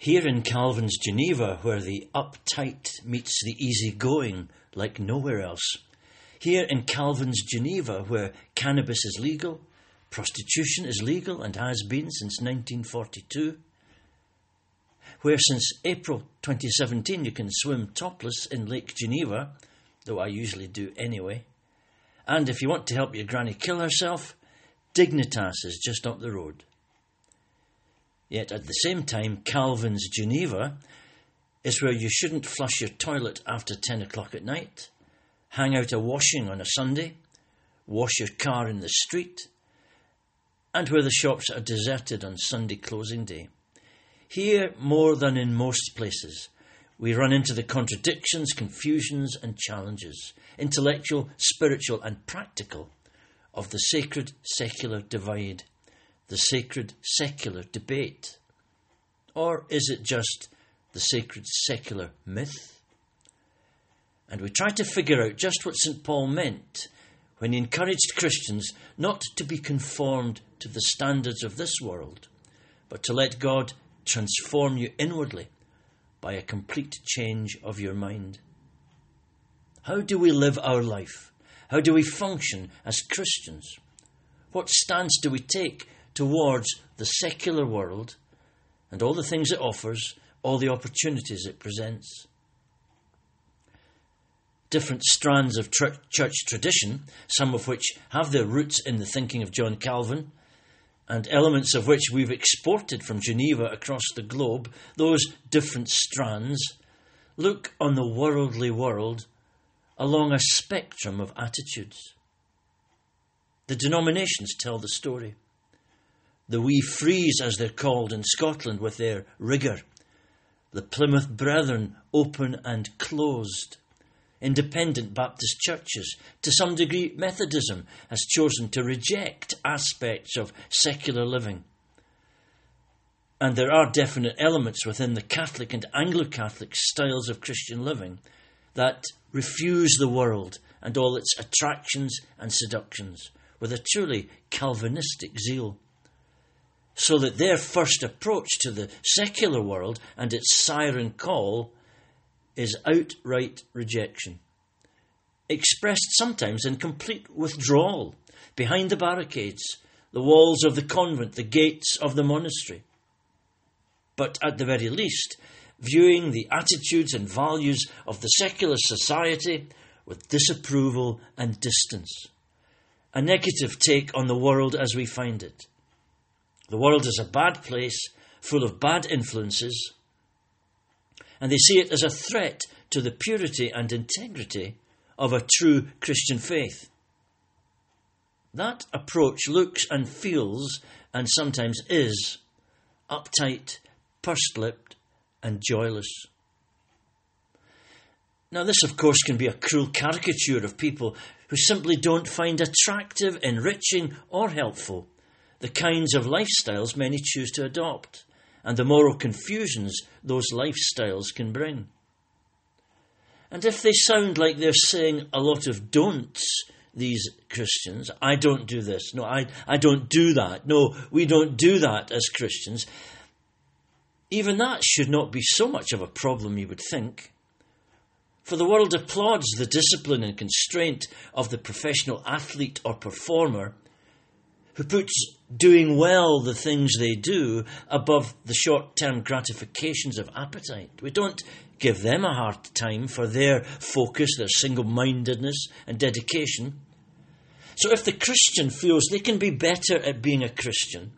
Here in Calvin's Geneva, where the uptight meets the easygoing like nowhere else. Here in Calvin's Geneva, where cannabis is legal, prostitution is legal and has been since 1942. Where since April 2017 you can swim topless in Lake Geneva, though I usually do anyway. And if you want to help your granny kill herself, Dignitas is just up the road. Yet at the same time, Calvin's Geneva is where you shouldn't flush your toilet after 10 o'clock at night, hang out a washing on a Sunday, wash your car in the street, and where the shops are deserted on Sunday closing day. Here, more than in most places, we run into the contradictions, confusions, and challenges, intellectual, spiritual, and practical, of the sacred secular divide the sacred secular debate? Or is it just the sacred secular myth? And we try to figure out just what St. Paul meant when he encouraged Christians not to be conformed to the standards of this world, but to let God transform you inwardly by a complete change of your mind. How do we live our life? How do we function as Christians? What stance do we take towards the secular world and all the things it offers, all the opportunities it presents. Different strands of church tradition, some of which have their roots in the thinking of John Calvin, and elements of which we've exported from Geneva across the globe, those different strands look on the worldly world along a spectrum of attitudes. The denominations tell the story the wee frees, as they're called in Scotland, with their rigour, the Plymouth Brethren, open and closed. Independent Baptist churches, to some degree, Methodism has chosen to reject aspects of secular living. And there are definite elements within the Catholic and Anglo Catholic styles of Christian living that refuse the world and all its attractions and seductions with a truly Calvinistic zeal so that their first approach to the secular world and its siren call is outright rejection, expressed sometimes in complete withdrawal behind the barricades, the walls of the convent, the gates of the monastery. But at the very least, viewing the attitudes and values of the secular society with disapproval and distance, a negative take on the world as we find it the world is a bad place, full of bad influences, and they see it as a threat to the purity and integrity of a true Christian faith. That approach looks and feels, and sometimes is, uptight, pursed lipped, and joyless. Now, this, of course, can be a cruel caricature of people who simply don't find attractive, enriching, or helpful the kinds of lifestyles many choose to adopt, and the moral confusions those lifestyles can bring. And if they sound like they're saying a lot of don'ts, these Christians, I don't do this, no, I, I don't do that, no, we don't do that as Christians, even that should not be so much of a problem, you would think. For the world applauds the discipline and constraint of the professional athlete or performer who puts doing well the things they do above the short term gratifications of appetite. We don't give them a hard time for their focus, their single mindedness and dedication. So if the Christian feels they can be better at being a Christian,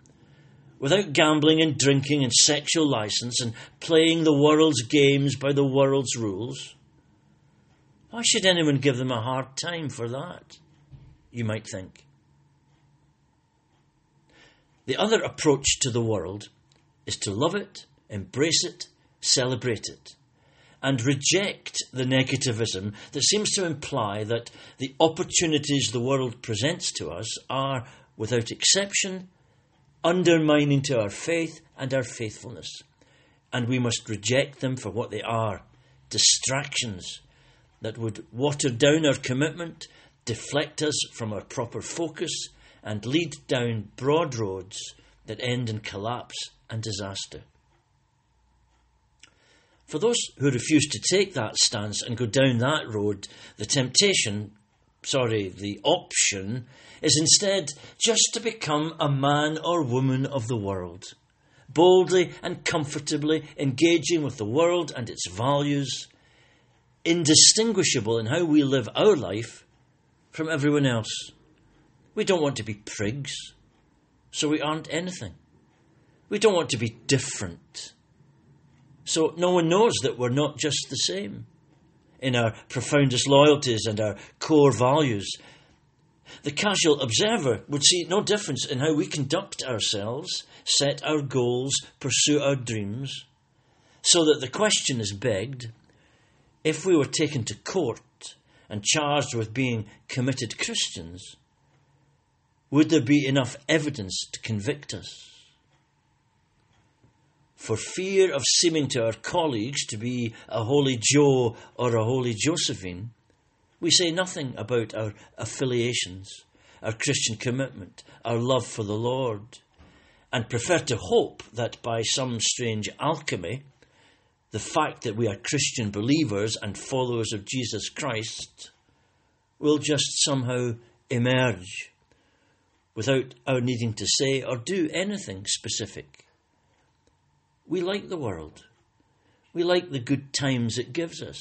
without gambling and drinking and sexual license and playing the world's games by the world's rules, why should anyone give them a hard time for that? You might think. The other approach to the world is to love it, embrace it, celebrate it, and reject the negativism that seems to imply that the opportunities the world presents to us are, without exception, undermining to our faith and our faithfulness, and we must reject them for what they are distractions that would water down our commitment, deflect us from our proper focus, and lead down broad roads that end in collapse and disaster. For those who refuse to take that stance and go down that road, the temptation, sorry, the option, is instead just to become a man or woman of the world, boldly and comfortably engaging with the world and its values, indistinguishable in how we live our life from everyone else. We don't want to be prigs, so we aren't anything. We don't want to be different so no one knows that we're not just the same in our profoundest loyalties and our core values. The casual observer would see no difference in how we conduct ourselves, set our goals, pursue our dreams, so that the question is begged if we were taken to court and charged with being committed Christians, would there be enough evidence to convict us? for fear of seeming to our colleagues to be a holy Joe or a holy Josephine, we say nothing about our affiliations, our Christian commitment, our love for the Lord, and prefer to hope that by some strange alchemy, the fact that we are Christian believers and followers of Jesus Christ will just somehow emerge without our needing to say or do anything specific. We like the world. We like the good times it gives us.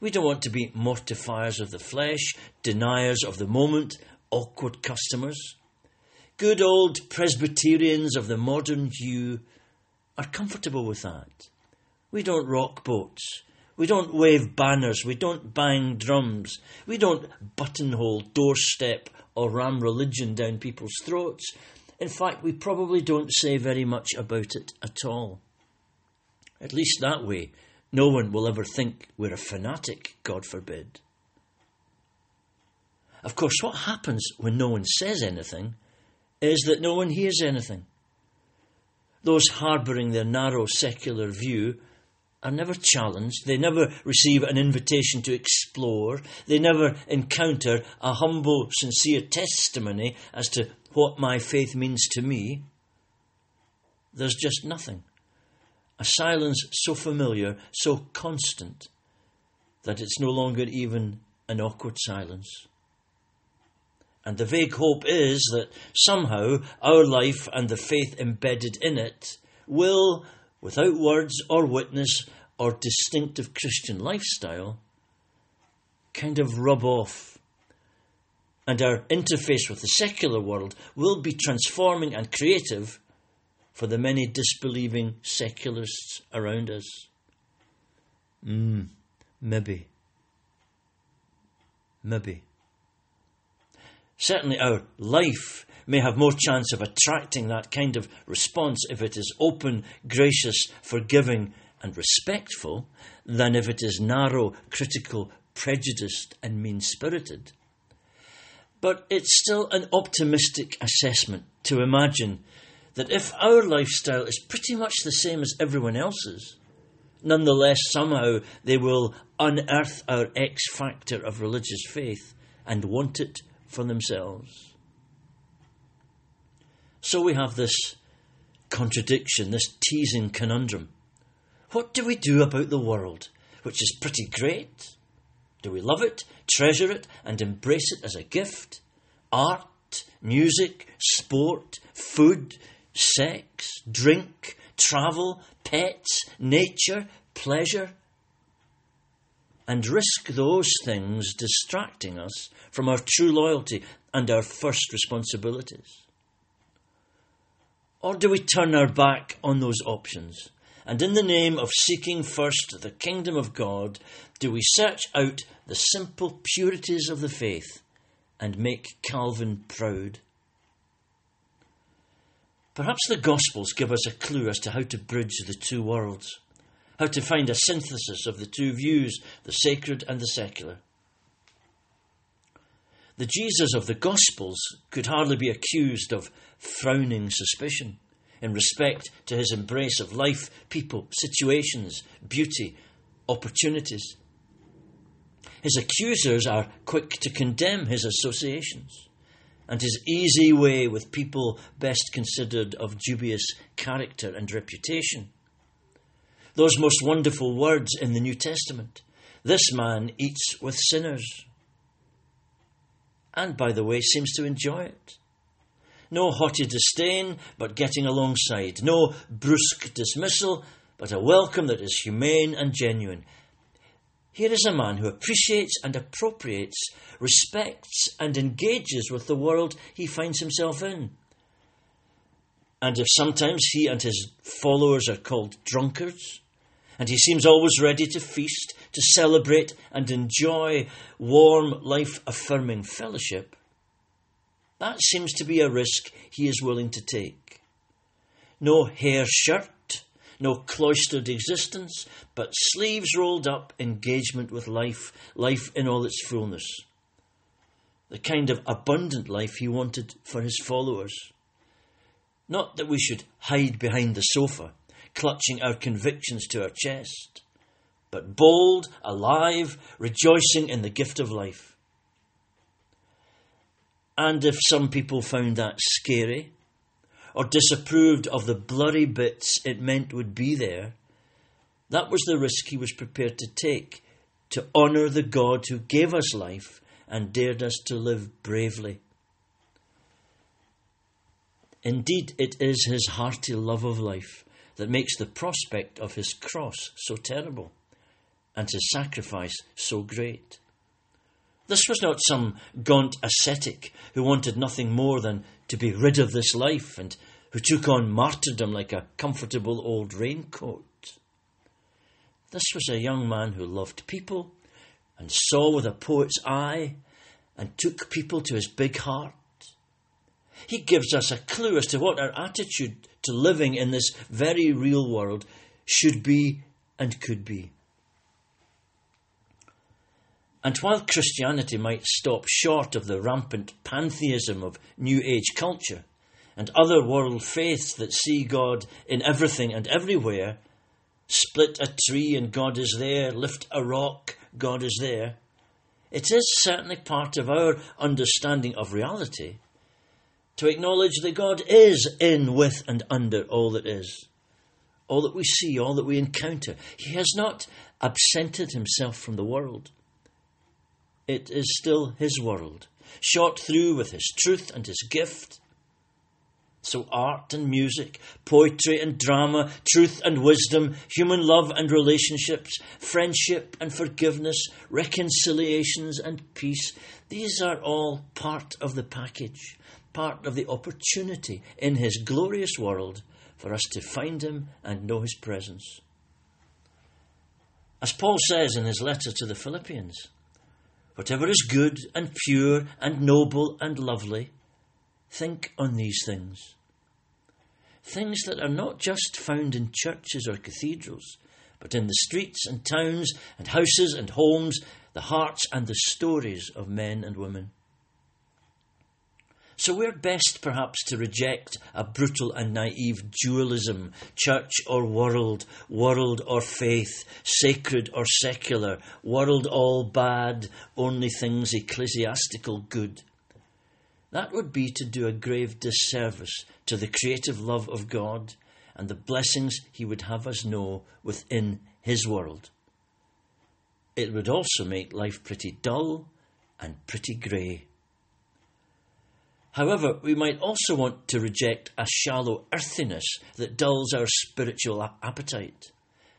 We don't want to be mortifiers of the flesh, deniers of the moment, awkward customers. Good old Presbyterians of the modern hue are comfortable with that. We don't rock boats. We don't wave banners. We don't bang drums. We don't buttonhole doorstep or ram religion down people's throats. In fact, we probably don't say very much about it at all. At least that way, no one will ever think we're a fanatic, God forbid. Of course, what happens when no one says anything is that no one hears anything. Those harbouring their narrow secular view are never challenged, they never receive an invitation to explore, they never encounter a humble, sincere testimony as to what my faith means to me. There's just nothing a silence so familiar, so constant, that it's no longer even an awkward silence. And the vague hope is that somehow our life and the faith embedded in it will, without words or witness or distinctive Christian lifestyle, kind of rub off. And our interface with the secular world will be transforming and creative for the many disbelieving secularists around us? Hmm, maybe. Maybe. Certainly, our life may have more chance of attracting that kind of response if it is open, gracious, forgiving, and respectful than if it is narrow, critical, prejudiced, and mean spirited. But it's still an optimistic assessment to imagine that if our lifestyle is pretty much the same as everyone else's, nonetheless, somehow they will unearth our X factor of religious faith and want it for themselves. So we have this contradiction, this teasing conundrum. What do we do about the world, which is pretty great? Do we love it, treasure it, and embrace it as a gift? Art, music, sport, food, sex, drink, travel, pets, nature, pleasure, and risk those things distracting us from our true loyalty and our first responsibilities? Or do we turn our back on those options? And in the name of seeking first the kingdom of God, do we search out the simple purities of the faith and make Calvin proud? Perhaps the Gospels give us a clue as to how to bridge the two worlds, how to find a synthesis of the two views, the sacred and the secular. The Jesus of the Gospels could hardly be accused of frowning suspicion in respect to his embrace of life, people, situations, beauty, opportunities. His accusers are quick to condemn his associations and his easy way with people best considered of dubious character and reputation. Those most wonderful words in the New Testament. This man eats with sinners. And, by the way, seems to enjoy it. No haughty disdain, but getting alongside. No brusque dismissal, but a welcome that is humane and genuine. Here is a man who appreciates and appropriates, respects and engages with the world he finds himself in. And if sometimes he and his followers are called drunkards, and he seems always ready to feast, to celebrate, and enjoy warm, life affirming fellowship, that seems to be a risk he is willing to take. No hair shirt, no cloistered existence, but sleeves rolled up engagement with life, life in all its fullness. The kind of abundant life he wanted for his followers. Not that we should hide behind the sofa, clutching our convictions to our chest, but bold, alive, rejoicing in the gift of life. And if some people found that scary, or disapproved of the blurry bits it meant would be there, that was the risk he was prepared to take to honour the God who gave us life and dared us to live bravely. Indeed, it is his hearty love of life that makes the prospect of his cross so terrible and his sacrifice so great. This was not some gaunt ascetic who wanted nothing more than to be rid of this life and who took on martyrdom like a comfortable old raincoat. This was a young man who loved people and saw with a poet's eye and took people to his big heart. He gives us a clue as to what our attitude to living in this very real world should be and could be. And while Christianity might stop short of the rampant pantheism of New Age culture and other world faiths that see God in everything and everywhere, split a tree and God is there, lift a rock, God is there, it is certainly part of our understanding of reality to acknowledge that God is in, with, and under all that is, all that we see, all that we encounter. He has not absented himself from the world it is still His world, shot through with His truth and His gift. So, art and music, poetry and drama, truth and wisdom, human love and relationships, friendship and forgiveness, reconciliations and peace, these are all part of the package, part of the opportunity in His glorious world for us to find Him and know His presence. As Paul says in his letter to the Philippians, Whatever is good and pure and noble and lovely, think on these things. Things that are not just found in churches or cathedrals, but in the streets and towns and houses and homes, the hearts and the stories of men and women. So we're best perhaps to reject a brutal and naive dualism, church or world, world or faith, sacred or secular, world all bad, only things ecclesiastical good. That would be to do a grave disservice to the creative love of God and the blessings He would have us know within His world. It would also make life pretty dull and pretty grey. However, we might also want to reject a shallow earthiness that dulls our spiritual appetite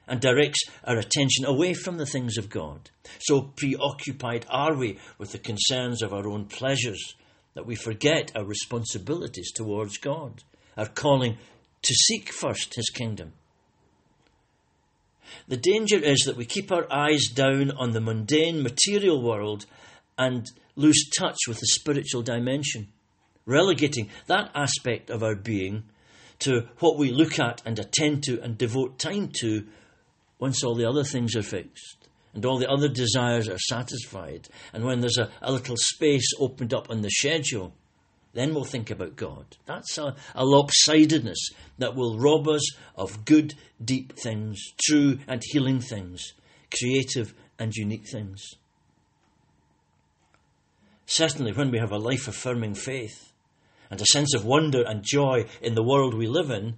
and directs our attention away from the things of God. So preoccupied are we with the concerns of our own pleasures that we forget our responsibilities towards God, our calling to seek first His kingdom. The danger is that we keep our eyes down on the mundane material world and lose touch with the spiritual dimension relegating that aspect of our being to what we look at and attend to and devote time to once all the other things are fixed and all the other desires are satisfied, and when there's a, a little space opened up on the schedule, then we'll think about God. That's a, a lopsidedness that will rob us of good, deep things, true and healing things, creative and unique things. Certainly, when we have a life affirming faith, and a sense of wonder and joy in the world we live in,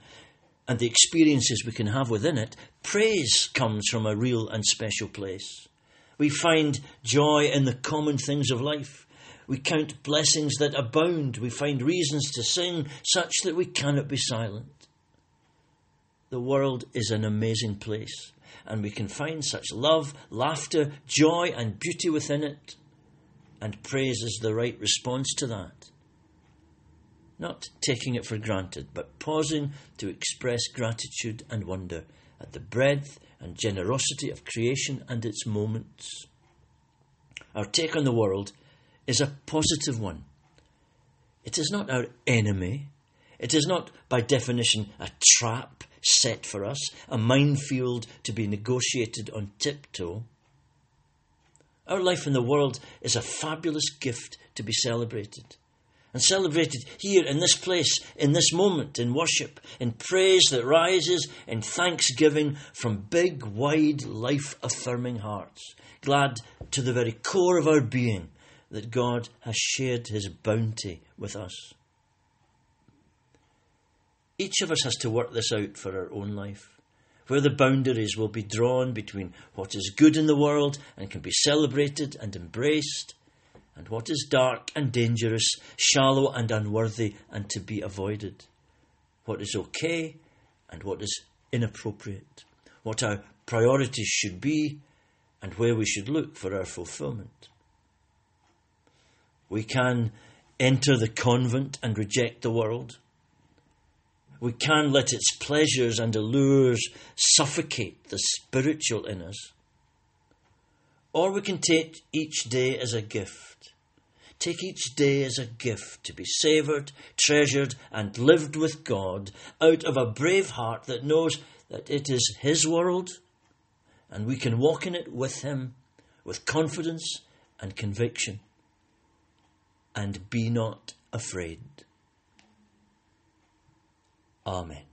and the experiences we can have within it, praise comes from a real and special place. We find joy in the common things of life. We count blessings that abound. We find reasons to sing such that we cannot be silent. The world is an amazing place, and we can find such love, laughter, joy, and beauty within it, and praise is the right response to that not taking it for granted, but pausing to express gratitude and wonder at the breadth and generosity of creation and its moments. Our take on the world is a positive one. It is not our enemy. It is not, by definition, a trap set for us, a minefield to be negotiated on tiptoe. Our life in the world is a fabulous gift to be celebrated and celebrated here in this place, in this moment, in worship, in praise that rises in thanksgiving from big, wide, life affirming hearts, glad to the very core of our being that God has shared his bounty with us. Each of us has to work this out for our own life, where the boundaries will be drawn between what is good in the world and can be celebrated and embraced and what is dark and dangerous, shallow and unworthy, and to be avoided, what is okay and what is inappropriate, what our priorities should be, and where we should look for our fulfillment. We can enter the convent and reject the world. We can let its pleasures and allures suffocate the spiritual in us. Or we can take each day as a gift. Take each day as a gift to be savoured, treasured, and lived with God out of a brave heart that knows that it is His world and we can walk in it with Him with confidence and conviction. And be not afraid. Amen.